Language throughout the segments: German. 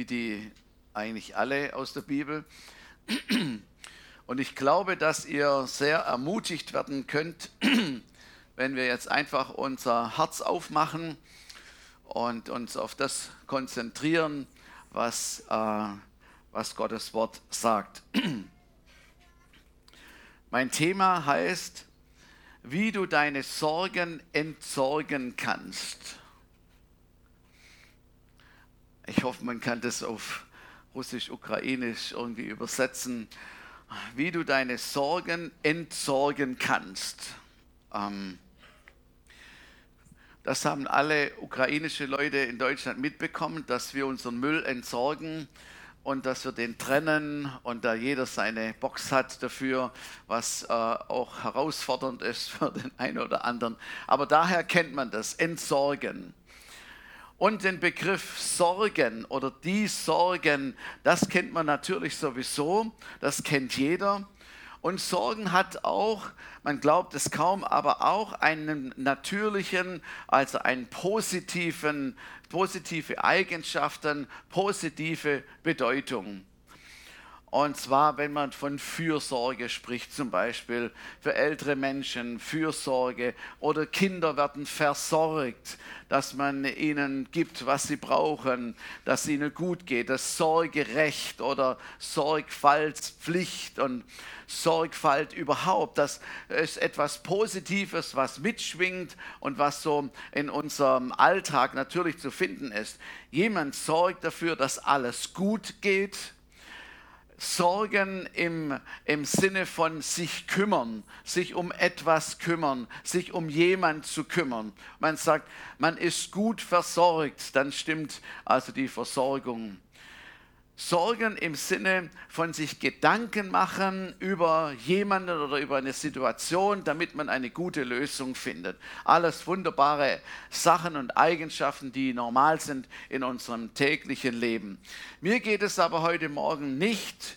wie die eigentlich alle aus der Bibel. Und ich glaube, dass ihr sehr ermutigt werden könnt, wenn wir jetzt einfach unser Herz aufmachen und uns auf das konzentrieren, was, äh, was Gottes Wort sagt. Mein Thema heißt, wie du deine Sorgen entsorgen kannst. Ich hoffe, man kann das auf Russisch, Ukrainisch irgendwie übersetzen. Wie du deine Sorgen entsorgen kannst. Ähm, das haben alle ukrainische Leute in Deutschland mitbekommen, dass wir unseren Müll entsorgen und dass wir den trennen und da jeder seine Box hat dafür, was äh, auch herausfordernd ist für den einen oder anderen. Aber daher kennt man das, entsorgen. Und den Begriff Sorgen oder die Sorgen, das kennt man natürlich sowieso, das kennt jeder. Und Sorgen hat auch, man glaubt es kaum, aber auch einen natürlichen, also einen positiven, positive Eigenschaften, positive Bedeutung. Und zwar, wenn man von Fürsorge spricht, zum Beispiel für ältere Menschen, Fürsorge oder Kinder werden versorgt, dass man ihnen gibt, was sie brauchen, dass es ihnen gut geht, das Sorgerecht oder Sorgfaltspflicht und Sorgfalt überhaupt. Das ist etwas Positives, was mitschwingt und was so in unserem Alltag natürlich zu finden ist. Jemand sorgt dafür, dass alles gut geht Sorgen im, im Sinne von sich kümmern, sich um etwas kümmern, sich um jemand zu kümmern. Man sagt, man ist gut versorgt, dann stimmt also die Versorgung. Sorgen im Sinne von sich Gedanken machen über jemanden oder über eine Situation, damit man eine gute Lösung findet. Alles wunderbare Sachen und Eigenschaften, die normal sind in unserem täglichen Leben. Mir geht es aber heute Morgen nicht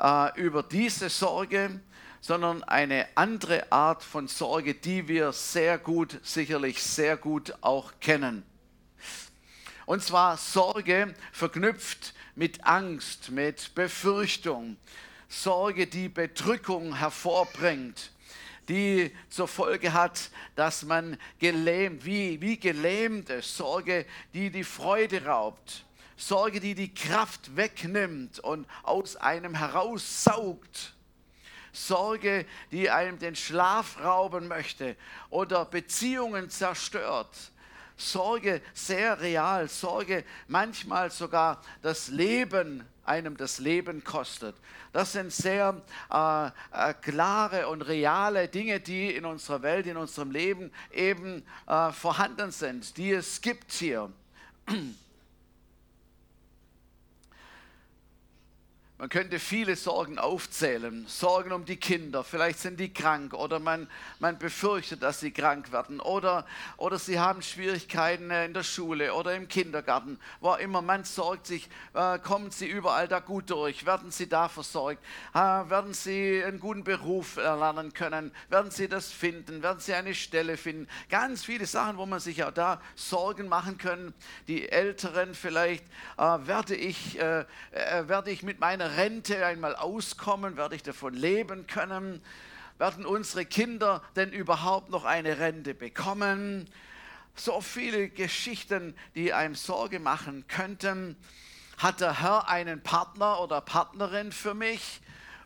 äh, über diese Sorge, sondern eine andere Art von Sorge, die wir sehr gut, sicherlich sehr gut auch kennen. Und zwar Sorge verknüpft mit Angst, mit Befürchtung. Sorge, die Bedrückung hervorbringt, die zur Folge hat, dass man gelähmt, wie, wie gelähmt ist. Sorge, die die Freude raubt. Sorge, die die Kraft wegnimmt und aus einem heraussaugt. Sorge, die einem den Schlaf rauben möchte oder Beziehungen zerstört. Sorge sehr real, Sorge manchmal sogar das Leben, einem das Leben kostet. Das sind sehr äh, äh, klare und reale Dinge, die in unserer Welt, in unserem Leben eben äh, vorhanden sind, die es gibt hier. Man könnte viele Sorgen aufzählen. Sorgen um die Kinder, vielleicht sind die krank oder man, man befürchtet, dass sie krank werden oder, oder sie haben Schwierigkeiten in der Schule oder im Kindergarten, wo immer. Man sorgt sich, äh, kommen sie überall da gut durch, werden sie da versorgt, äh, werden sie einen guten Beruf erlernen können, werden sie das finden, werden sie eine Stelle finden. Ganz viele Sachen, wo man sich auch da Sorgen machen können. Die Älteren vielleicht, äh, werde, ich, äh, äh, werde ich mit meiner Rente einmal auskommen? Werde ich davon leben können? Werden unsere Kinder denn überhaupt noch eine Rente bekommen? So viele Geschichten, die einem Sorge machen könnten. Hat der Herr einen Partner oder Partnerin für mich?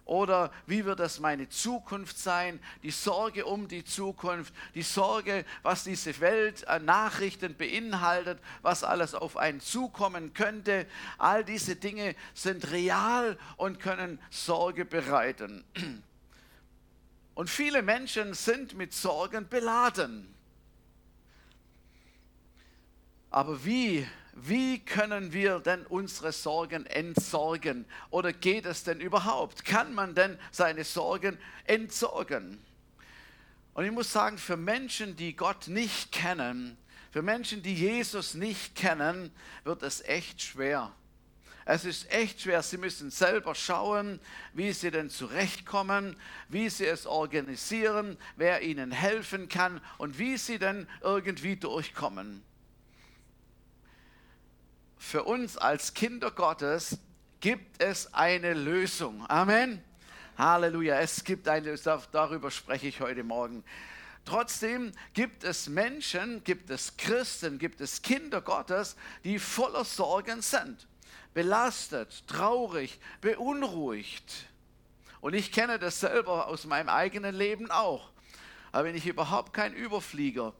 Oder wie wird das meine Zukunft sein? Die Sorge um die Zukunft, die Sorge, was diese Welt an Nachrichten beinhaltet, was alles auf einen zukommen könnte. All diese Dinge sind real und können Sorge bereiten. Und viele Menschen sind mit Sorgen beladen. Aber wie wie können wir denn unsere Sorgen entsorgen? Oder geht es denn überhaupt? Kann man denn seine Sorgen entsorgen? Und ich muss sagen, für Menschen, die Gott nicht kennen, für Menschen, die Jesus nicht kennen, wird es echt schwer. Es ist echt schwer. Sie müssen selber schauen, wie sie denn zurechtkommen, wie sie es organisieren, wer ihnen helfen kann und wie sie denn irgendwie durchkommen. Für uns als Kinder Gottes gibt es eine Lösung. Amen. Halleluja, es gibt eine Lösung. Darüber spreche ich heute Morgen. Trotzdem gibt es Menschen, gibt es Christen, gibt es Kinder Gottes, die voller Sorgen sind. Belastet, traurig, beunruhigt. Und ich kenne das selber aus meinem eigenen Leben auch. Aber bin ich überhaupt kein Überflieger.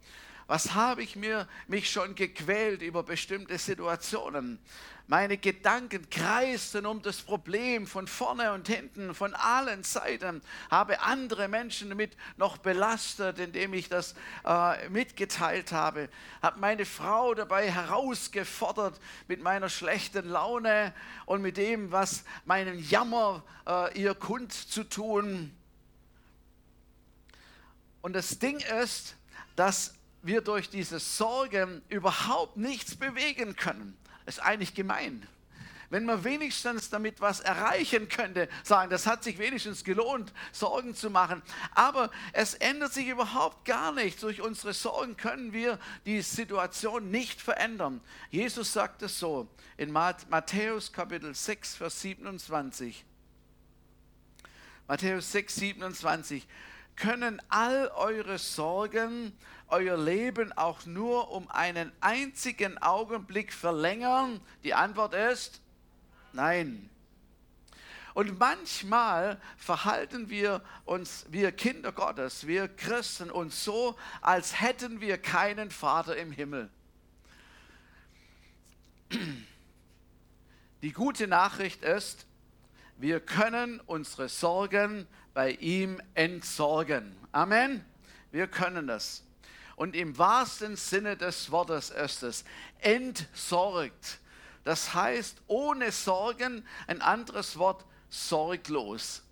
Was habe ich mir mich schon gequält über bestimmte Situationen? Meine Gedanken kreisten um das Problem von vorne und hinten, von allen Seiten. Habe andere Menschen damit noch belastet, indem ich das äh, mitgeteilt habe. Habe meine Frau dabei herausgefordert mit meiner schlechten Laune und mit dem, was meinen Jammer äh, ihr kund zu tun. Und das Ding ist, dass wir durch diese Sorge überhaupt nichts bewegen können ist eigentlich gemein. Wenn man wenigstens damit was erreichen könnte, sagen, das hat sich wenigstens gelohnt, Sorgen zu machen. Aber es ändert sich überhaupt gar nichts. Durch unsere Sorgen können wir die Situation nicht verändern. Jesus sagt es so in Matthäus Kapitel 6, Vers 27. Matthäus 6, 27. Können all eure Sorgen euer Leben auch nur um einen einzigen Augenblick verlängern? Die Antwort ist nein. Und manchmal verhalten wir uns, wir Kinder Gottes, wir Christen, uns so, als hätten wir keinen Vater im Himmel. Die gute Nachricht ist, wir können unsere Sorgen bei ihm entsorgen. Amen. Wir können das und im wahrsten Sinne des Wortes ist es entsorgt. Das heißt, ohne Sorgen, ein anderes Wort, sorglos.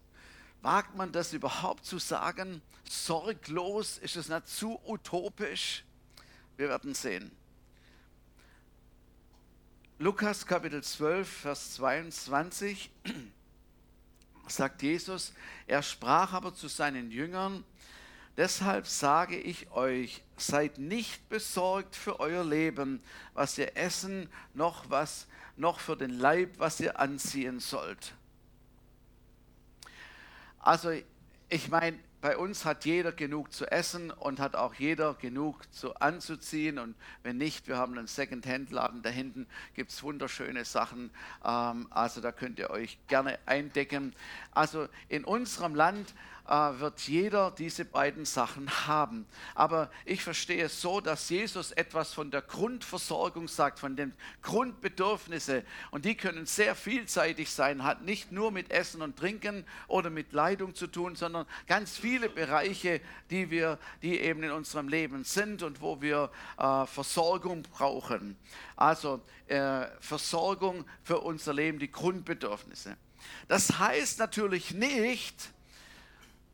Wagt man das überhaupt zu sagen? Sorglos, ist es nicht zu utopisch? Wir werden sehen. Lukas Kapitel 12, Vers 22 sagt Jesus, er sprach aber zu seinen Jüngern, Deshalb sage ich euch, seid nicht besorgt für euer Leben, was ihr essen, noch was, noch für den Leib, was ihr anziehen sollt. Also, ich meine, bei uns hat jeder genug zu essen und hat auch jeder genug zu anzuziehen. Und wenn nicht, wir haben einen Second-Hand-Laden da hinten, gibt es wunderschöne Sachen. Ähm, also da könnt ihr euch gerne eindecken. Also in unserem Land wird jeder diese beiden Sachen haben. Aber ich verstehe es so, dass Jesus etwas von der Grundversorgung sagt, von den Grundbedürfnissen. Und die können sehr vielseitig sein, hat nicht nur mit Essen und Trinken oder mit Leidung zu tun, sondern ganz viele Bereiche, die wir, die eben in unserem Leben sind und wo wir äh, Versorgung brauchen. Also äh, Versorgung für unser Leben, die Grundbedürfnisse. Das heißt natürlich nicht,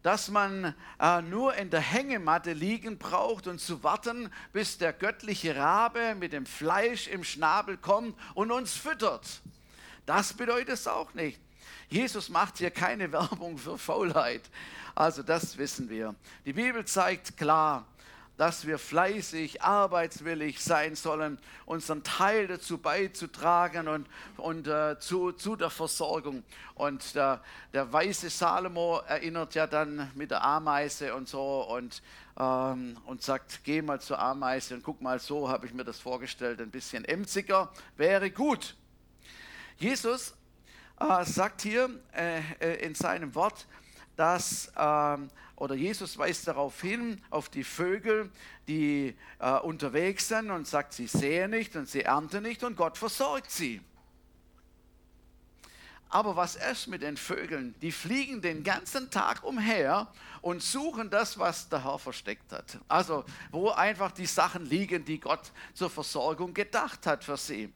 dass man äh, nur in der Hängematte liegen braucht und zu warten, bis der göttliche Rabe mit dem Fleisch im Schnabel kommt und uns füttert. Das bedeutet es auch nicht. Jesus macht hier keine Werbung für Faulheit. Also das wissen wir. Die Bibel zeigt klar, dass wir fleißig, arbeitswillig sein sollen, unseren Teil dazu beizutragen und, und äh, zu, zu der Versorgung. Und der, der weise Salomo erinnert ja dann mit der Ameise und so und, ähm, und sagt, geh mal zur Ameise und guck mal, so habe ich mir das vorgestellt, ein bisschen emsiger, wäre gut. Jesus äh, sagt hier äh, äh in seinem Wort, dass ähm, oder Jesus weist darauf hin, auf die Vögel, die äh, unterwegs sind und sagt, sie sehen nicht und sie ernten nicht und Gott versorgt sie. Aber was ist mit den Vögeln? Die fliegen den ganzen Tag umher und suchen das, was der Herr versteckt hat. Also wo einfach die Sachen liegen, die Gott zur Versorgung gedacht hat für sie.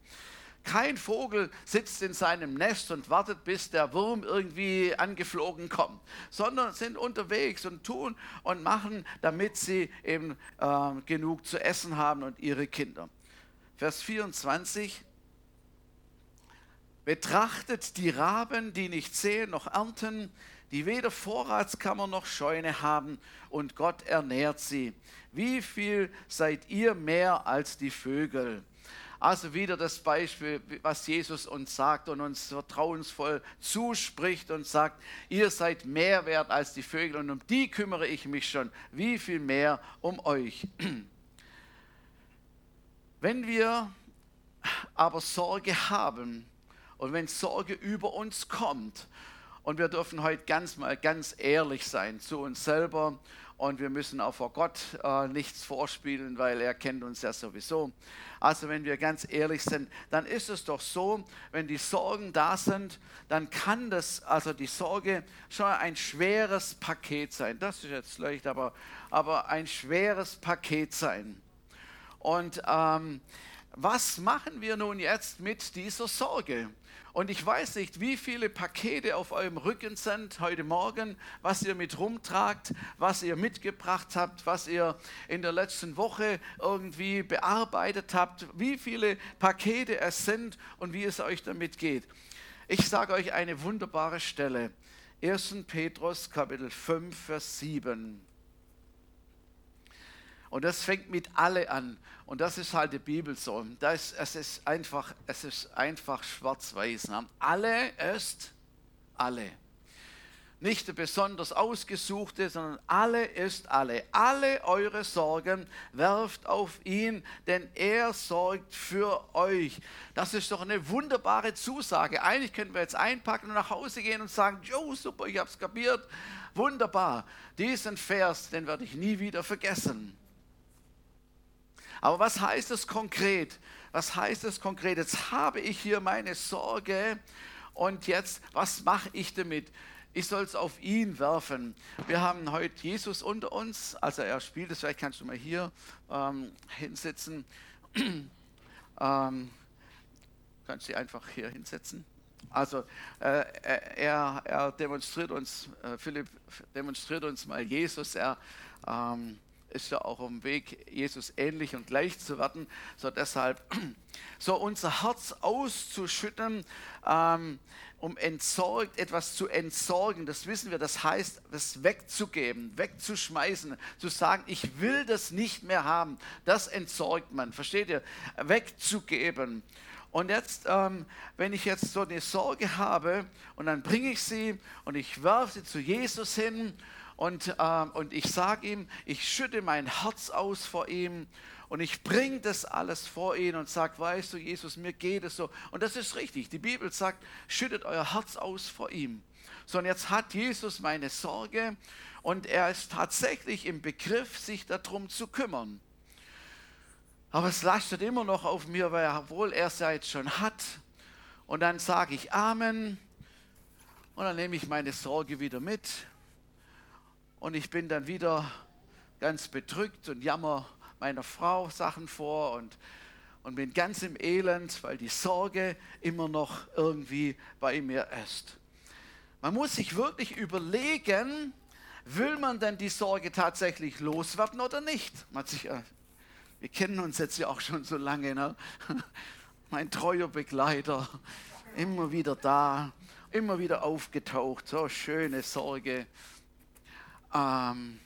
Kein Vogel sitzt in seinem Nest und wartet, bis der Wurm irgendwie angeflogen kommt, sondern sind unterwegs und tun und machen, damit sie eben äh, genug zu essen haben und ihre Kinder. Vers 24. Betrachtet die Raben, die nicht sehen noch ernten, die weder Vorratskammer noch Scheune haben, und Gott ernährt sie. Wie viel seid ihr mehr als die Vögel? Also wieder das Beispiel, was Jesus uns sagt und uns vertrauensvoll zuspricht und sagt, ihr seid mehr wert als die Vögel und um die kümmere ich mich schon. Wie viel mehr um euch? Wenn wir aber Sorge haben und wenn Sorge über uns kommt, und wir dürfen heute ganz mal ganz ehrlich sein zu uns selber und wir müssen auch vor Gott äh, nichts vorspielen, weil er kennt uns ja sowieso. Also wenn wir ganz ehrlich sind, dann ist es doch so, wenn die Sorgen da sind, dann kann das, also die Sorge schon ein schweres Paket sein. Das ist jetzt leicht, aber, aber ein schweres Paket sein. Und ähm, was machen wir nun jetzt mit dieser Sorge? Und ich weiß nicht, wie viele Pakete auf eurem Rücken sind heute Morgen, was ihr mit rumtragt, was ihr mitgebracht habt, was ihr in der letzten Woche irgendwie bearbeitet habt, wie viele Pakete es sind und wie es euch damit geht. Ich sage euch eine wunderbare Stelle. 1. Petrus Kapitel 5, Vers 7. Und das fängt mit alle an. Und das ist halt die Bibel so. Da es, ist einfach, einfach schwarz-weiß. Ne? Alle ist alle. Nicht der besonders ausgesuchte, sondern alle ist alle. Alle eure Sorgen werft auf ihn, denn er sorgt für euch. Das ist doch eine wunderbare Zusage. Eigentlich könnten wir jetzt einpacken und nach Hause gehen und sagen, Jo, super, ich habe es kapiert. Wunderbar. Diesen Vers, den werde ich nie wieder vergessen. Aber was heißt es konkret? Was heißt es konkret? Jetzt habe ich hier meine Sorge und jetzt, was mache ich damit? Ich soll es auf ihn werfen. Wir haben heute Jesus unter uns, also er spielt es, vielleicht kannst du mal hier ähm, hinsetzen. ähm, kannst du einfach hier hinsetzen. Also äh, er, er, demonstriert uns, äh, Philipp demonstriert uns mal Jesus. Er ähm, ist ja auch auf dem Weg, Jesus ähnlich und gleich zu werden. So deshalb, so unser Herz auszuschütten, ähm, um entsorgt, etwas zu entsorgen, das wissen wir, das heißt, das wegzugeben, wegzuschmeißen, zu sagen, ich will das nicht mehr haben, das entsorgt man, versteht ihr? Wegzugeben. Und jetzt, ähm, wenn ich jetzt so eine Sorge habe und dann bringe ich sie und ich werfe sie zu Jesus hin und, äh, und ich sage ihm, ich schütte mein Herz aus vor ihm und ich bringe das alles vor ihn und sage, weißt du, Jesus, mir geht es so. Und das ist richtig. Die Bibel sagt, schüttet euer Herz aus vor ihm. So, und jetzt hat Jesus meine Sorge und er ist tatsächlich im Begriff, sich darum zu kümmern. Aber es lastet immer noch auf mir, weil obwohl er es ja jetzt schon hat. Und dann sage ich Amen und dann nehme ich meine Sorge wieder mit und ich bin dann wieder ganz bedrückt und jammer meiner Frau Sachen vor und, und bin ganz im Elend, weil die Sorge immer noch irgendwie bei mir ist. Man muss sich wirklich überlegen, will man denn die Sorge tatsächlich loswerden oder nicht? Man sich, wir kennen uns jetzt ja auch schon so lange. Ne? Mein treuer Begleiter, immer wieder da, immer wieder aufgetaucht, so schöne Sorge. Ähm,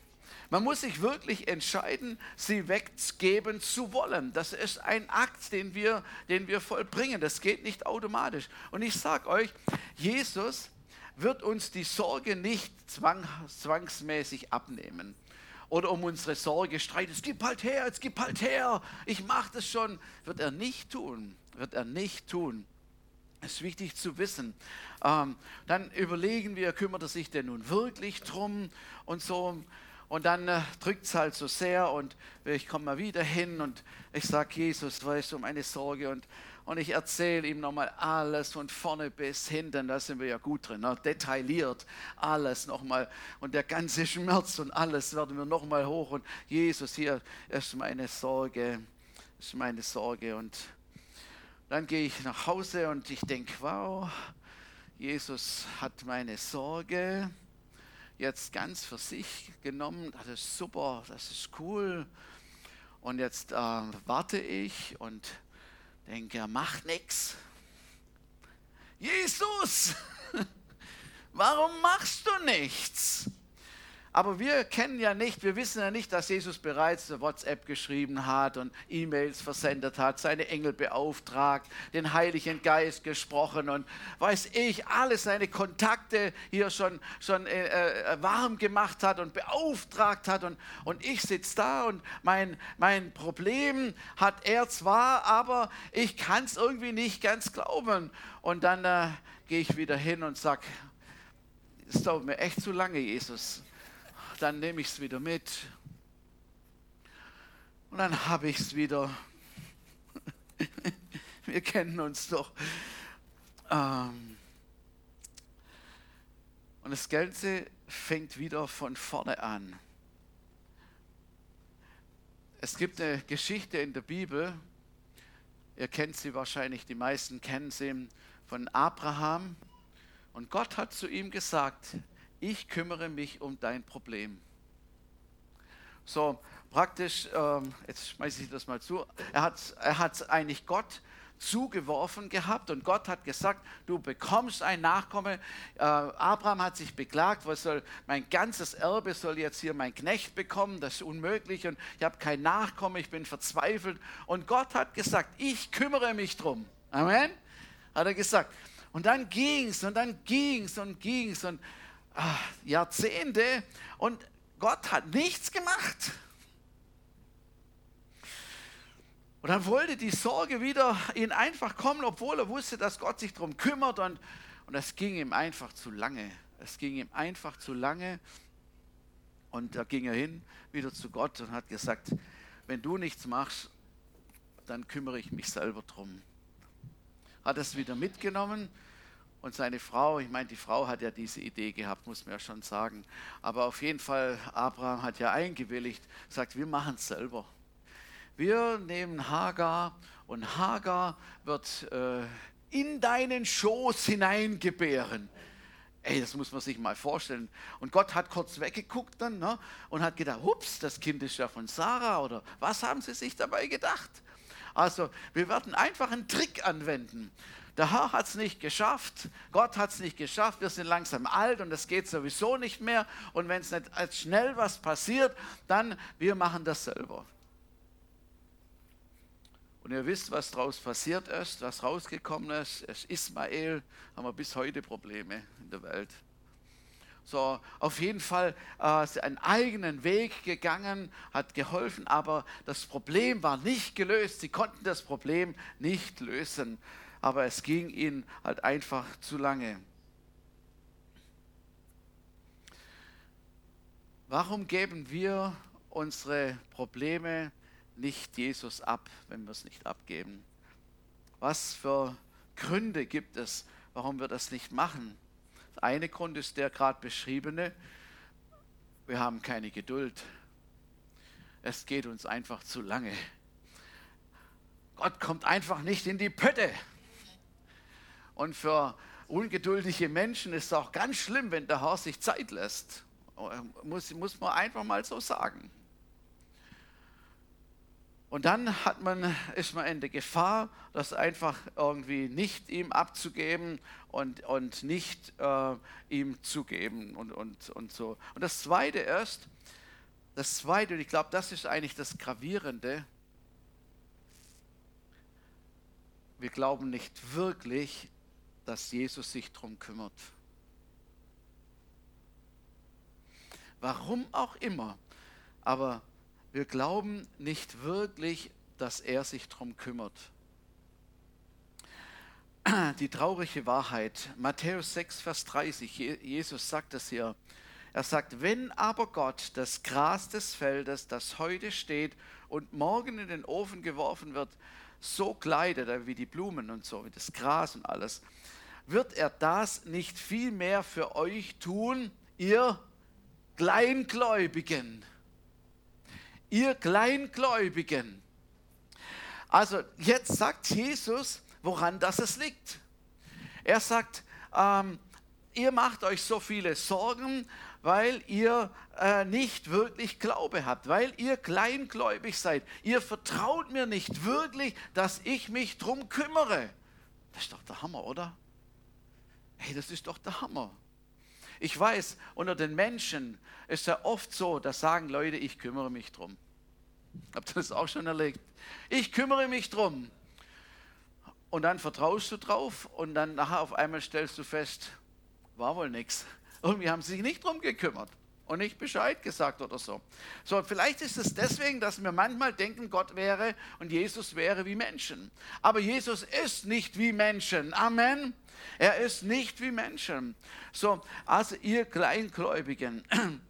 man muss sich wirklich entscheiden, sie weggeben zu wollen. Das ist ein Akt, den wir, den wir vollbringen. Das geht nicht automatisch. Und ich sage euch, Jesus wird uns die Sorge nicht zwang, zwangsmäßig abnehmen oder um unsere Sorge streiten. Es gibt halt her, es gibt halt her, ich mache das schon. Wird er nicht tun, wird er nicht tun. Es ist wichtig zu wissen. Ähm, dann überlegen wir, kümmert er sich denn nun wirklich drum und so. Und dann äh, drückt es halt so sehr und ich komme mal wieder hin und ich sage, Jesus, weißt du, um eine Sorge und, und ich erzähle ihm nochmal alles von vorne bis hinten, da sind wir ja gut drin, ne? detailliert alles nochmal und der ganze Schmerz und alles werden wir nochmal hoch und Jesus, hier ist meine Sorge, ist meine Sorge und dann gehe ich nach Hause und ich denke, wow, Jesus hat meine Sorge jetzt ganz für sich genommen. Das ist super, das ist cool. Und jetzt äh, warte ich und denke, er macht nichts. Jesus, warum machst du nichts? Aber wir kennen ja nicht, wir wissen ja nicht, dass Jesus bereits WhatsApp geschrieben hat und E-Mails versendet hat, seine Engel beauftragt, den Heiligen Geist gesprochen und weiß ich, alle seine Kontakte hier schon, schon äh, äh warm gemacht hat und beauftragt hat. Und, und ich sitze da und mein, mein Problem hat er zwar, aber ich kann es irgendwie nicht ganz glauben. Und dann äh, gehe ich wieder hin und sage, es dauert mir echt zu lange, Jesus dann nehme ich es wieder mit. Und dann habe ich es wieder. Wir kennen uns doch. Ähm, und das Ganze fängt wieder von vorne an. Es gibt eine Geschichte in der Bibel, ihr kennt sie wahrscheinlich, die meisten kennen sie, von Abraham. Und Gott hat zu ihm gesagt, ich kümmere mich um dein Problem. So, praktisch, ähm, jetzt schmeiße ich das mal zu, er hat er hat's eigentlich Gott zugeworfen gehabt und Gott hat gesagt, du bekommst ein Nachkomme. Äh, Abraham hat sich beklagt, was soll mein ganzes Erbe soll jetzt hier mein Knecht bekommen, das ist unmöglich und ich habe kein Nachkomme, ich bin verzweifelt und Gott hat gesagt, ich kümmere mich drum. Amen, hat er gesagt. Und dann ging es und dann ging es und ging es und ach, Jahrzehnte und Gott hat nichts gemacht. Und dann wollte die Sorge wieder ihn einfach kommen, obwohl er wusste, dass Gott sich darum kümmert. Und, und es ging ihm einfach zu lange. Es ging ihm einfach zu lange. Und da ging er hin, wieder zu Gott und hat gesagt, wenn du nichts machst, dann kümmere ich mich selber drum. Hat es wieder mitgenommen und seine Frau, ich meine, die Frau hat ja diese Idee gehabt, muss man ja schon sagen. Aber auf jeden Fall, Abraham hat ja eingewilligt, sagt, wir machen es selber. Wir nehmen Hagar und Hagar wird äh, in deinen Schoß hineingebären. Ey, das muss man sich mal vorstellen. Und Gott hat kurz weggeguckt dann ne, und hat gedacht, hups, das Kind ist ja von Sarah oder was haben sie sich dabei gedacht? Also wir werden einfach einen Trick anwenden. Der Herr hat es nicht geschafft, Gott hat es nicht geschafft, wir sind langsam alt und es geht sowieso nicht mehr. Und wenn es nicht schnell was passiert, dann wir machen das selber. Und ihr wisst, was daraus passiert ist, was rausgekommen ist. Es Ismael, haben wir bis heute Probleme in der Welt. So, auf jeden Fall äh, einen eigenen Weg gegangen, hat geholfen, aber das Problem war nicht gelöst. Sie konnten das Problem nicht lösen aber es ging ihnen halt einfach zu lange. Warum geben wir unsere Probleme nicht Jesus ab, wenn wir es nicht abgeben? Was für Gründe gibt es, warum wir das nicht machen? Der eine Grund ist der gerade beschriebene, wir haben keine Geduld. Es geht uns einfach zu lange. Gott kommt einfach nicht in die Pötte. Und für ungeduldige Menschen ist es auch ganz schlimm, wenn der Herr sich Zeit lässt. Muss, muss man einfach mal so sagen. Und dann hat man, ist man in der Gefahr, das einfach irgendwie nicht ihm abzugeben und, und nicht äh, ihm zu geben und, und, und so. Und das Zweite ist, das Zweite, und ich glaube, das ist eigentlich das Gravierende, wir glauben nicht wirklich, dass Jesus sich darum kümmert. Warum auch immer, aber wir glauben nicht wirklich, dass er sich darum kümmert. Die traurige Wahrheit, Matthäus 6, Vers 30, Jesus sagt es hier. Er sagt, wenn aber Gott das Gras des Feldes, das heute steht und morgen in den Ofen geworfen wird, so kleidet, wie die Blumen und so, wie das Gras und alles, wird er das nicht viel mehr für euch tun, ihr Kleingläubigen? Ihr Kleingläubigen. Also jetzt sagt Jesus, woran das es liegt. Er sagt, ähm, ihr macht euch so viele Sorgen, weil ihr äh, nicht wirklich Glaube habt, weil ihr kleingläubig seid. Ihr vertraut mir nicht wirklich, dass ich mich drum kümmere. Das ist doch der Hammer, oder? Hey, das ist doch der Hammer. Ich weiß, unter den Menschen ist ja oft so, da sagen Leute, ich kümmere mich drum. Habt ihr das auch schon erlebt? Ich kümmere mich drum. Und dann vertraust du drauf und dann nachher auf einmal stellst du fest, war wohl nichts. Irgendwie haben sie sich nicht drum gekümmert und nicht Bescheid gesagt oder so. So, vielleicht ist es deswegen, dass wir manchmal denken, Gott wäre und Jesus wäre wie Menschen. Aber Jesus ist nicht wie Menschen. Amen. Er ist nicht wie Menschen. So, also ihr Kleingläubigen.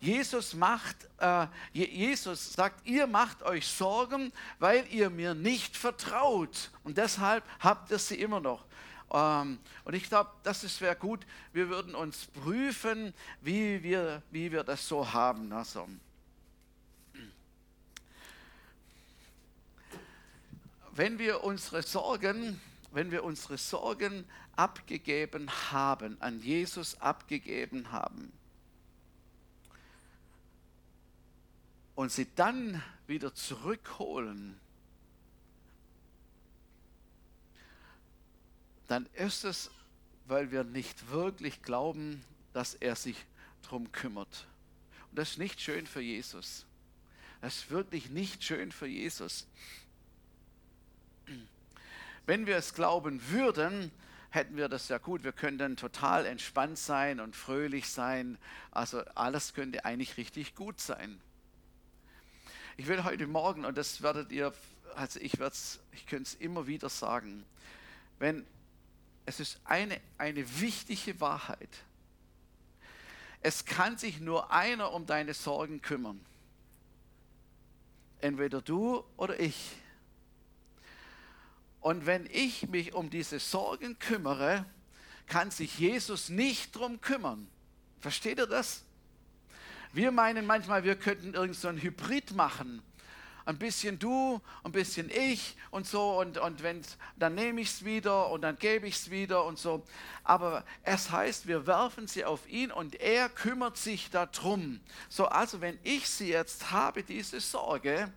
Jesus macht, äh, Jesus sagt, ihr macht euch Sorgen, weil ihr mir nicht vertraut. Und deshalb habt ihr sie immer noch. Ähm, und ich glaube, das wäre gut. Wir würden uns prüfen, wie wir, wie wir das so haben. Also, wenn wir unsere Sorgen, wenn wir unsere Sorgen abgegeben haben, an Jesus abgegeben haben und sie dann wieder zurückholen, dann ist es, weil wir nicht wirklich glauben, dass er sich darum kümmert. Und das ist nicht schön für Jesus. Das ist wirklich nicht schön für Jesus. Wenn wir es glauben würden, hätten wir das ja gut. Wir könnten total entspannt sein und fröhlich sein. Also alles könnte eigentlich richtig gut sein. Ich will heute Morgen, und das werdet ihr, also ich, ich könnte es immer wieder sagen, wenn es ist eine, eine wichtige Wahrheit. Es kann sich nur einer um deine Sorgen kümmern. Entweder du oder ich. Und wenn ich mich um diese Sorgen kümmere, kann sich Jesus nicht drum kümmern. Versteht ihr das? Wir meinen manchmal, wir könnten irgend so ein Hybrid machen ein bisschen du, ein bisschen ich und so und, und wenn, dann nehme ich es wieder und dann gebe ich es wieder und so. Aber es heißt, wir werfen sie auf ihn und er kümmert sich darum. So, also wenn ich sie jetzt habe, diese Sorge,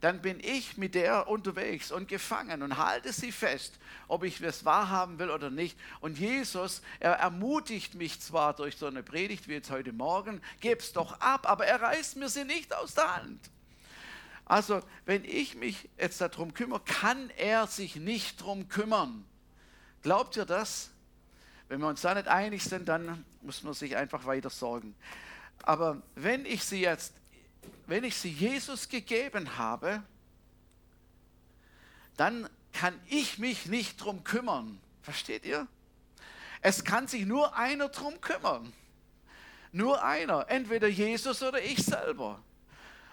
dann bin ich mit der unterwegs und gefangen und halte sie fest, ob ich es wahrhaben will oder nicht. Und Jesus, er ermutigt mich zwar durch so eine Predigt wie jetzt heute Morgen, geb's doch ab, aber er reißt mir sie nicht aus der Hand. Also, wenn ich mich jetzt darum kümmere, kann er sich nicht darum kümmern. Glaubt ihr das? Wenn wir uns da nicht einig sind, dann muss man sich einfach weiter sorgen. Aber wenn ich sie jetzt, wenn ich sie Jesus gegeben habe, dann kann ich mich nicht darum kümmern. Versteht ihr? Es kann sich nur einer darum kümmern. Nur einer, entweder Jesus oder ich selber.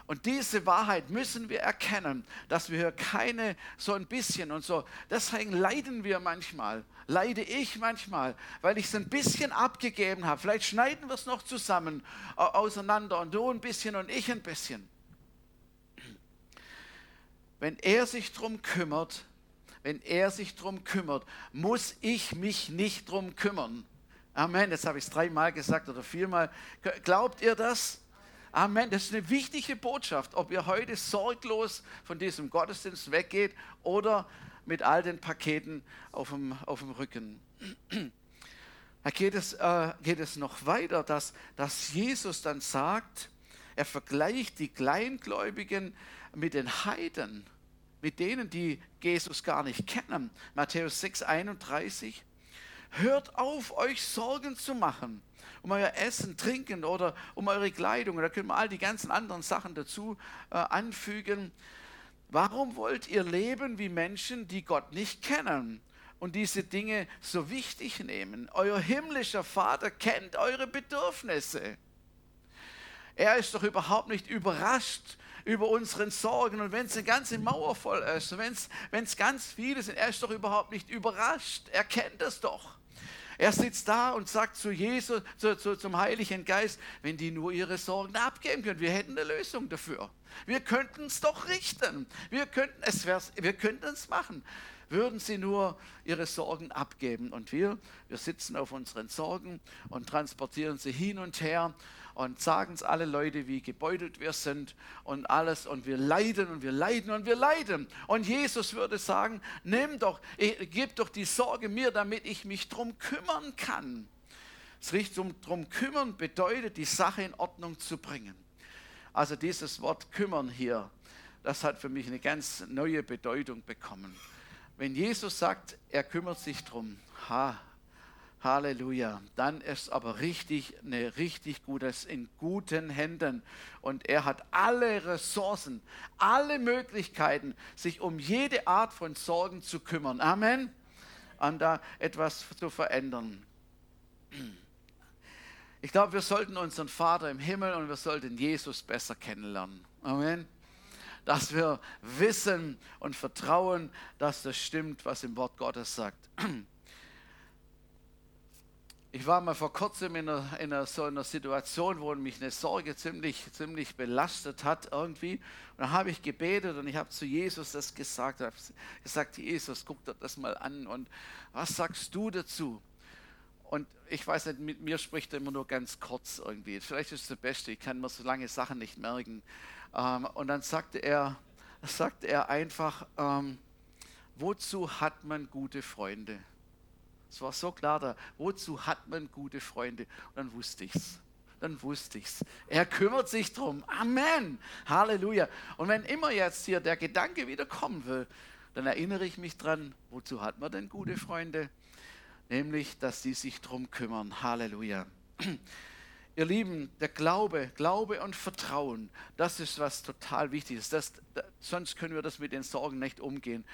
Und diese Wahrheit müssen wir erkennen, dass wir hier keine so ein bisschen und so, deswegen leiden wir manchmal, leide ich manchmal, weil ich es ein bisschen abgegeben habe. Vielleicht schneiden wir es noch zusammen, auseinander und du ein bisschen und ich ein bisschen. Wenn er sich darum kümmert, wenn er sich darum kümmert, muss ich mich nicht darum kümmern. Amen, jetzt habe ich es dreimal gesagt oder viermal. Glaubt ihr das? Amen. Das ist eine wichtige Botschaft, ob ihr heute sorglos von diesem Gottesdienst weggeht oder mit all den Paketen auf dem, auf dem Rücken. Da geht es, äh, geht es noch weiter, dass, dass Jesus dann sagt, er vergleicht die Kleingläubigen mit den Heiden, mit denen, die Jesus gar nicht kennen. Matthäus 6, 31. Hört auf, euch Sorgen zu machen um euer Essen, Trinken oder um eure Kleidung. Da können wir all die ganzen anderen Sachen dazu äh, anfügen. Warum wollt ihr leben wie Menschen, die Gott nicht kennen und diese Dinge so wichtig nehmen? Euer himmlischer Vater kennt eure Bedürfnisse. Er ist doch überhaupt nicht überrascht über unseren Sorgen. Und wenn es eine ganze Mauer voll ist, wenn es ganz viele sind, er ist doch überhaupt nicht überrascht. Er kennt es doch. Er sitzt da und sagt zu Jesus, zu, zu, zum Heiligen Geist, wenn die nur ihre Sorgen abgeben können, wir hätten eine Lösung dafür. Wir könnten es doch richten. Wir könnten es, wir könnten es machen. Würden sie nur ihre Sorgen abgeben. Und wir, wir sitzen auf unseren Sorgen und transportieren sie hin und her und sagen es alle Leute, wie gebeutelt wir sind und alles und wir leiden und wir leiden und wir leiden. Und Jesus würde sagen, nimm doch, gib doch die Sorge mir, damit ich mich drum kümmern kann. Sich darum kümmern bedeutet, die Sache in Ordnung zu bringen. Also dieses Wort kümmern hier, das hat für mich eine ganz neue Bedeutung bekommen. Wenn Jesus sagt, er kümmert sich drum, ha, Halleluja. Dann ist aber richtig, eine richtig gutes, in guten Händen. Und er hat alle Ressourcen, alle Möglichkeiten, sich um jede Art von Sorgen zu kümmern. Amen. Und da etwas zu verändern. Ich glaube, wir sollten unseren Vater im Himmel und wir sollten Jesus besser kennenlernen. Amen. Dass wir wissen und vertrauen, dass das stimmt, was im Wort Gottes sagt. Ich war mal vor kurzem in, einer, in einer, so einer Situation, wo mich eine Sorge ziemlich, ziemlich belastet hat irgendwie. Und dann habe ich gebetet und ich habe zu Jesus das gesagt. Ich habe gesagt, Jesus, guck dir das mal an und was sagst du dazu? Und ich weiß nicht, mit mir spricht er immer nur ganz kurz irgendwie. Vielleicht ist es das Beste, ich kann mir so lange Sachen nicht merken. Ähm, und dann sagte er, sagte er einfach, ähm, wozu hat man gute Freunde? Es war so klar da, wozu hat man gute Freunde? Und dann wusste ich es. Dann wusste ich es. Er kümmert sich drum. Amen. Halleluja. Und wenn immer jetzt hier der Gedanke wieder kommen will, dann erinnere ich mich dran, wozu hat man denn gute Freunde? Nämlich, dass sie sich drum kümmern. Halleluja. Ihr Lieben, der Glaube, Glaube und Vertrauen, das ist was total Wichtiges. Das, das, sonst können wir das mit den Sorgen nicht umgehen.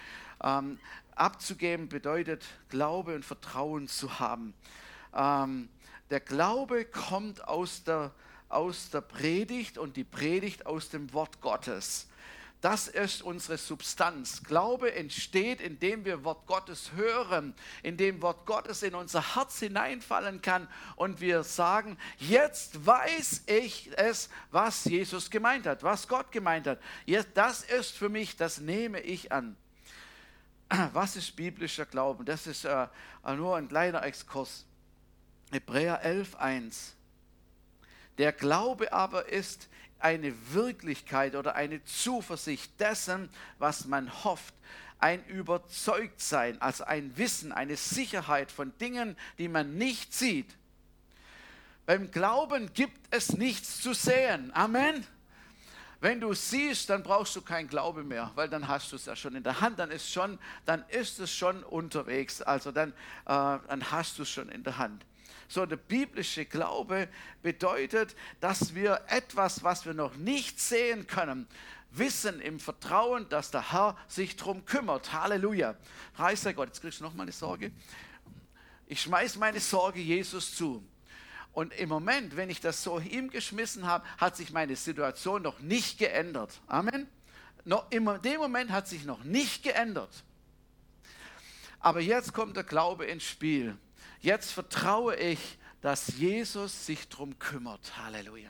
Ähm, abzugeben bedeutet, Glaube und Vertrauen zu haben. Ähm, der Glaube kommt aus der, aus der Predigt und die Predigt aus dem Wort Gottes. Das ist unsere Substanz. Glaube entsteht, indem wir Wort Gottes hören, indem Wort Gottes in unser Herz hineinfallen kann und wir sagen, jetzt weiß ich es, was Jesus gemeint hat, was Gott gemeint hat. Das ist für mich, das nehme ich an. Was ist biblischer Glauben? Das ist äh, nur ein kleiner Exkurs. Hebräer 11, 1. Der Glaube aber ist eine Wirklichkeit oder eine Zuversicht dessen, was man hofft. Ein Überzeugtsein, also ein Wissen, eine Sicherheit von Dingen, die man nicht sieht. Beim Glauben gibt es nichts zu sehen. Amen. Wenn du siehst, dann brauchst du keinen Glaube mehr, weil dann hast du es ja schon in der Hand, dann ist, schon, dann ist es schon unterwegs, also dann, äh, dann hast du es schon in der Hand. So, der biblische Glaube bedeutet, dass wir etwas, was wir noch nicht sehen können, wissen im Vertrauen, dass der Herr sich darum kümmert. Halleluja. Sei Gott. Jetzt kriegst du noch mal eine Sorge. Ich schmeiße meine Sorge Jesus zu. Und im Moment, wenn ich das so ihm geschmissen habe, hat sich meine Situation noch nicht geändert. Amen. Noch, in dem Moment hat sich noch nicht geändert. Aber jetzt kommt der Glaube ins Spiel. Jetzt vertraue ich, dass Jesus sich darum kümmert. Halleluja.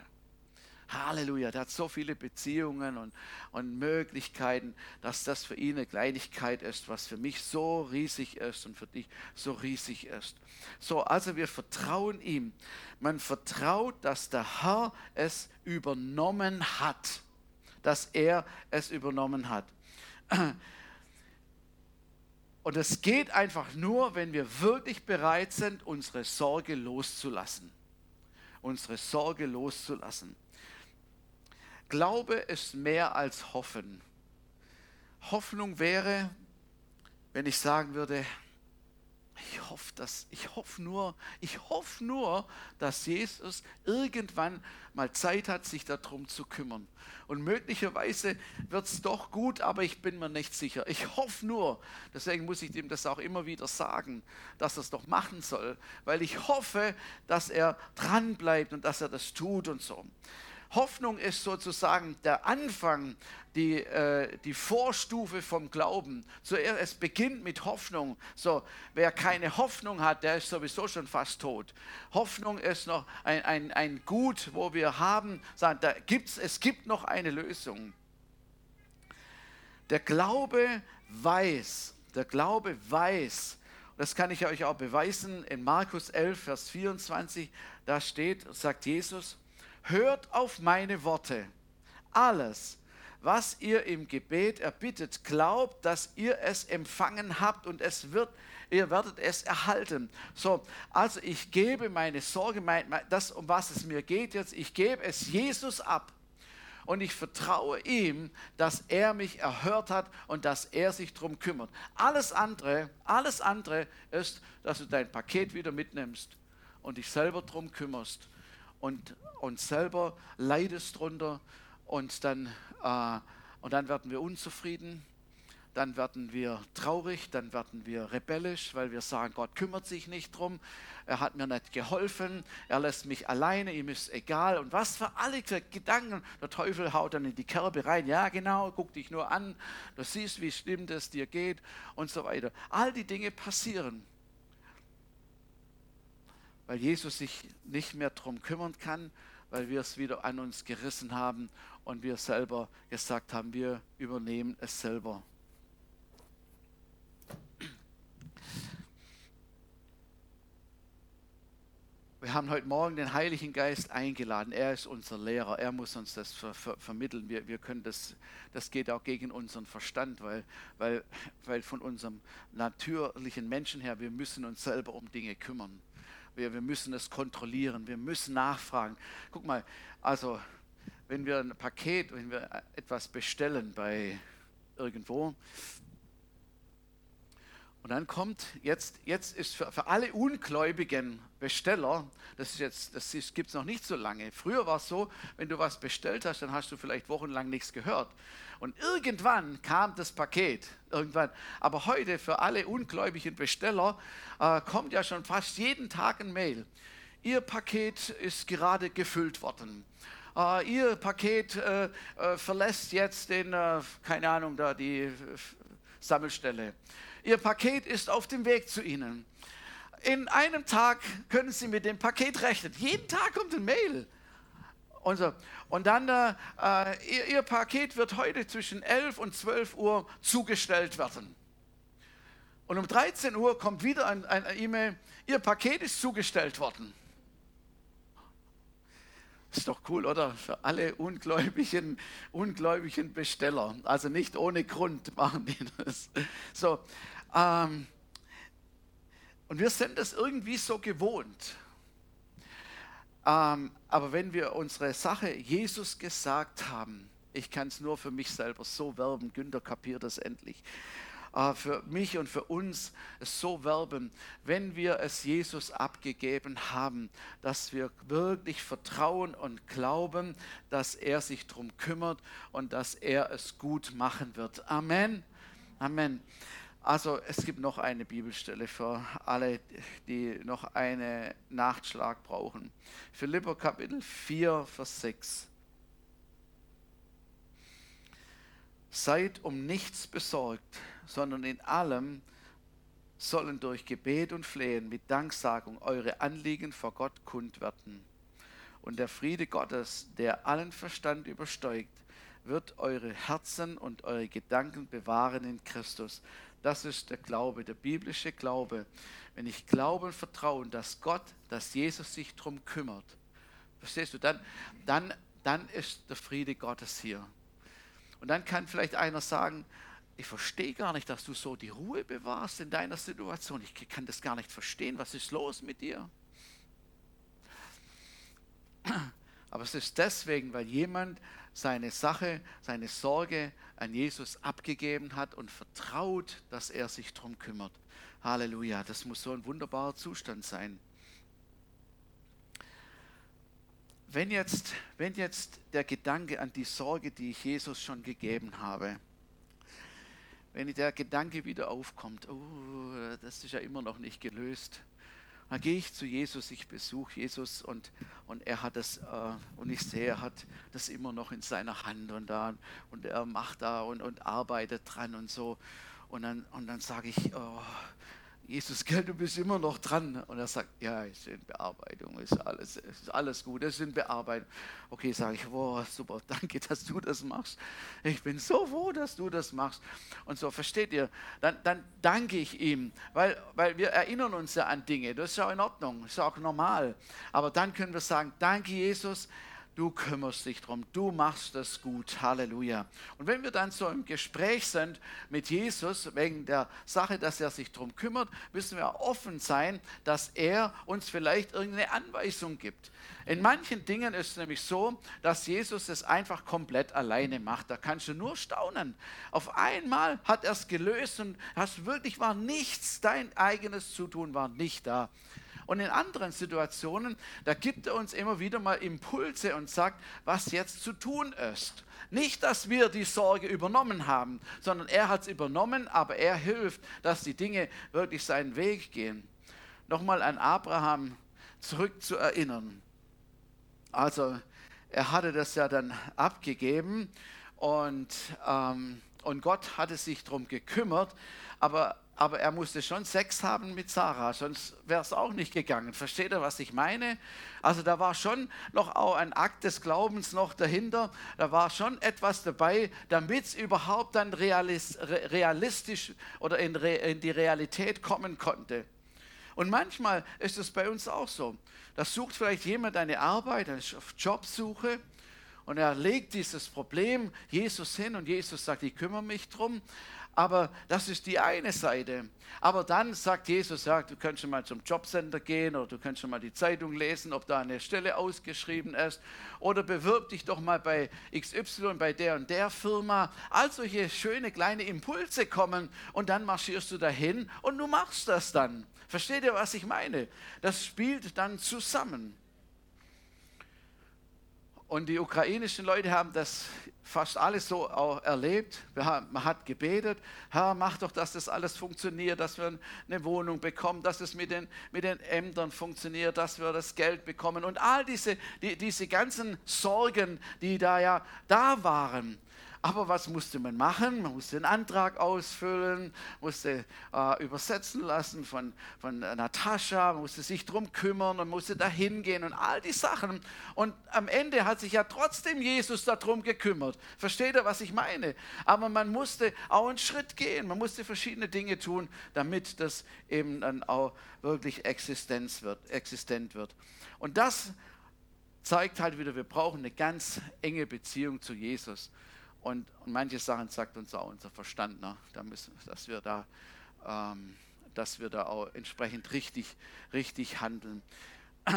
Halleluja, der hat so viele Beziehungen und, und Möglichkeiten, dass das für ihn eine Kleinigkeit ist, was für mich so riesig ist und für dich so riesig ist. So, also wir vertrauen ihm. Man vertraut, dass der Herr es übernommen hat, dass er es übernommen hat. Und es geht einfach nur, wenn wir wirklich bereit sind, unsere Sorge loszulassen. Unsere Sorge loszulassen. Glaube ist mehr als Hoffen. Hoffnung wäre, wenn ich sagen würde, ich hoffe, dass, ich hoffe nur, ich hoffe nur, dass Jesus irgendwann mal Zeit hat, sich darum zu kümmern. Und möglicherweise wird es doch gut, aber ich bin mir nicht sicher. Ich hoffe nur, deswegen muss ich ihm das auch immer wieder sagen, dass er es doch machen soll, weil ich hoffe, dass er dran bleibt und dass er das tut und so. Hoffnung ist sozusagen der Anfang, die, äh, die Vorstufe vom Glauben. Zuerst, es beginnt mit Hoffnung. So, wer keine Hoffnung hat, der ist sowieso schon fast tot. Hoffnung ist noch ein, ein, ein Gut, wo wir haben, sagen, da gibt's, es gibt noch eine Lösung. Der Glaube weiß, der Glaube weiß, das kann ich euch auch beweisen, in Markus 11, Vers 24, da steht, sagt Jesus, hört auf meine Worte. Alles, was ihr im Gebet erbittet, glaubt, dass ihr es empfangen habt und es wird, ihr werdet es erhalten. So, also ich gebe meine Sorge, mein, das, um was es mir geht jetzt, ich gebe es Jesus ab und ich vertraue ihm, dass er mich erhört hat und dass er sich darum kümmert. Alles andere, alles andere ist, dass du dein Paket wieder mitnimmst und dich selber darum kümmerst und, und selber leidest drunter und dann, äh, und dann werden wir unzufrieden dann werden wir traurig, dann werden wir rebellisch, weil wir sagen, Gott kümmert sich nicht drum, er hat mir nicht geholfen, er lässt mich alleine, ihm ist egal. Und was für alle Gedanken, der Teufel haut dann in die Kerbe rein, ja genau, guck dich nur an, du siehst, wie schlimm das dir geht und so weiter. All die Dinge passieren, weil Jesus sich nicht mehr darum kümmern kann, weil wir es wieder an uns gerissen haben und wir selber gesagt haben, wir übernehmen es selber. Wir haben heute Morgen den Heiligen Geist eingeladen. Er ist unser Lehrer. Er muss uns das ver ver vermitteln. Wir, wir können das, das geht auch gegen unseren Verstand, weil, weil, weil von unserem natürlichen Menschen her, wir müssen uns selber um Dinge kümmern. Wir, wir müssen es kontrollieren. Wir müssen nachfragen. Guck mal, also wenn wir ein Paket, wenn wir etwas bestellen bei irgendwo, und dann kommt, jetzt, jetzt ist für, für alle ungläubigen Besteller, das ist jetzt, das gibt es noch nicht so lange. Früher war es so, wenn du was bestellt hast, dann hast du vielleicht wochenlang nichts gehört. Und irgendwann kam das Paket, irgendwann. Aber heute für alle ungläubigen Besteller äh, kommt ja schon fast jeden Tag ein Mail. Ihr Paket ist gerade gefüllt worden. Uh, ihr Paket äh, äh, verlässt jetzt den, keine Ahnung, da die Sammelstelle. Ihr Paket ist auf dem Weg zu Ihnen. In einem Tag können Sie mit dem Paket rechnen. Jeden Tag kommt ein Mail. Und, so. und dann, äh, äh ihr, ihr, Paket wird heute zwischen 11 und 12 Uhr zugestellt werden. Und um 13 Uhr kommt wieder ein, ein E-Mail, Ihr Paket ist zugestellt worden. Ist doch cool, oder? Für alle ungläubigen, ungläubigen Besteller. Also nicht ohne Grund machen die das. So, ähm, und wir sind das irgendwie so gewohnt. Ähm, aber wenn wir unsere Sache Jesus gesagt haben, ich kann es nur für mich selber so werben, Günther kapiert das endlich, äh, für mich und für uns so werben, wenn wir es Jesus abgegeben haben, dass wir wirklich vertrauen und glauben, dass er sich darum kümmert und dass er es gut machen wird. Amen. Amen. Also es gibt noch eine Bibelstelle für alle, die noch einen Nachschlag brauchen. Philipper Kapitel 4, Vers 6. Seid um nichts besorgt, sondern in allem sollen durch Gebet und Flehen mit Danksagung eure Anliegen vor Gott kund werden. Und der Friede Gottes, der allen Verstand übersteigt, wird eure Herzen und eure Gedanken bewahren in Christus. Das ist der Glaube, der biblische Glaube. Wenn ich glaube und vertraue, dass Gott, dass Jesus sich darum kümmert, verstehst du, dann, dann, dann ist der Friede Gottes hier. Und dann kann vielleicht einer sagen, ich verstehe gar nicht, dass du so die Ruhe bewahrst in deiner Situation. Ich kann das gar nicht verstehen. Was ist los mit dir? Aber es ist deswegen, weil jemand seine Sache, seine Sorge an Jesus abgegeben hat und vertraut, dass er sich darum kümmert. Halleluja, das muss so ein wunderbarer Zustand sein. Wenn jetzt, wenn jetzt der Gedanke an die Sorge, die ich Jesus schon gegeben habe, wenn der Gedanke wieder aufkommt, oh, das ist ja immer noch nicht gelöst, dann gehe ich zu Jesus, ich besuche Jesus und, und er hat das, äh, und ich sehe, er hat das immer noch in seiner Hand und da und er macht da und, und arbeitet dran und so. Und dann, und dann sage ich, oh, Jesus, gell, du bist immer noch dran. Und er sagt, ja, ist in Bearbeitung, ist alles, ist alles gut, es ist in Bearbeitung. Okay, sage ich, boah, super, danke, dass du das machst. Ich bin so froh, dass du das machst. Und so, versteht ihr? Dann, dann danke ich ihm, weil, weil wir erinnern uns ja an Dinge. Das ist ja in Ordnung, ist auch normal. Aber dann können wir sagen, danke Jesus, du kümmerst dich drum, du machst das gut, Halleluja. Und wenn wir dann so im Gespräch sind mit Jesus wegen der Sache, dass er sich drum kümmert, müssen wir offen sein, dass er uns vielleicht irgendeine Anweisung gibt. In manchen Dingen ist es nämlich so, dass Jesus es einfach komplett alleine macht. Da kannst du nur staunen. Auf einmal hat er es gelöst und hast wirklich war nichts, dein eigenes Zutun war nicht da. Und in anderen Situationen, da gibt er uns immer wieder mal Impulse und sagt, was jetzt zu tun ist. Nicht, dass wir die Sorge übernommen haben, sondern er hat es übernommen, aber er hilft, dass die Dinge wirklich seinen Weg gehen. Nochmal an Abraham zurückzuerinnern. Also er hatte das ja dann abgegeben und, ähm, und Gott hatte sich darum gekümmert, aber aber er musste schon Sex haben mit Sarah, sonst wäre es auch nicht gegangen. Versteht ihr, was ich meine? Also da war schon noch auch ein Akt des Glaubens noch dahinter. Da war schon etwas dabei, damit es überhaupt dann realistisch oder in, in die Realität kommen konnte. Und manchmal ist es bei uns auch so. Da sucht vielleicht jemand eine Arbeit, auf Jobsuche und er legt dieses Problem Jesus hin und Jesus sagt, ich kümmere mich drum. Aber das ist die eine Seite. Aber dann sagt Jesus, ja, du kannst schon mal zum Jobcenter gehen oder du kannst schon mal die Zeitung lesen, ob da eine Stelle ausgeschrieben ist. Oder bewirb dich doch mal bei XY, bei der und der Firma. All solche schöne kleine Impulse kommen und dann marschierst du dahin und du machst das dann. Versteht ihr, was ich meine? Das spielt dann zusammen. Und die ukrainischen Leute haben das fast alles so auch erlebt. Man hat gebetet, Herr, mach doch, dass das alles funktioniert, dass wir eine Wohnung bekommen, dass es mit den, mit den Ämtern funktioniert, dass wir das Geld bekommen. Und all diese, die, diese ganzen Sorgen, die da ja da waren, aber was musste man machen? Man musste einen Antrag ausfüllen, musste äh, übersetzen lassen von, von Natascha, musste sich darum kümmern und musste dahin gehen und all die Sachen. Und am Ende hat sich ja trotzdem Jesus darum gekümmert. Versteht ihr, was ich meine? Aber man musste auch einen Schritt gehen. Man musste verschiedene Dinge tun, damit das eben dann auch wirklich Existenz wird, existent wird. Und das zeigt halt wieder, wir brauchen eine ganz enge Beziehung zu Jesus. Und, und manche Sachen sagt uns auch unser Verstand, ne? da müssen, dass, wir da, ähm, dass wir da auch entsprechend richtig, richtig handeln.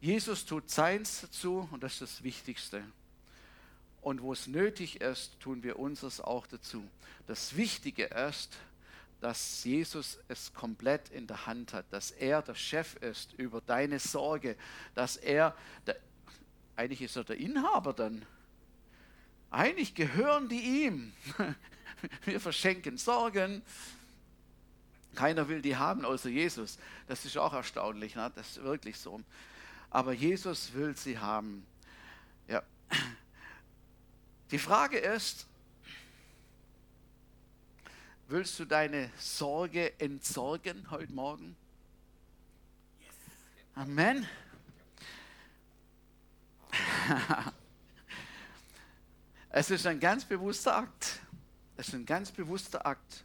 Jesus tut seins dazu und das ist das Wichtigste. Und wo es nötig ist, tun wir unseres auch dazu. Das Wichtige ist, dass Jesus es komplett in der Hand hat, dass er der Chef ist über deine Sorge, dass er, der, eigentlich ist er der Inhaber dann, eigentlich gehören die ihm. Wir verschenken Sorgen. Keiner will die haben außer Jesus. Das ist auch erstaunlich, ne? das ist wirklich so. Aber Jesus will sie haben. Ja. Die Frage ist, willst du deine Sorge entsorgen heute Morgen? Amen. Es ist ein ganz bewusster Akt. Es ist ein ganz bewusster Akt.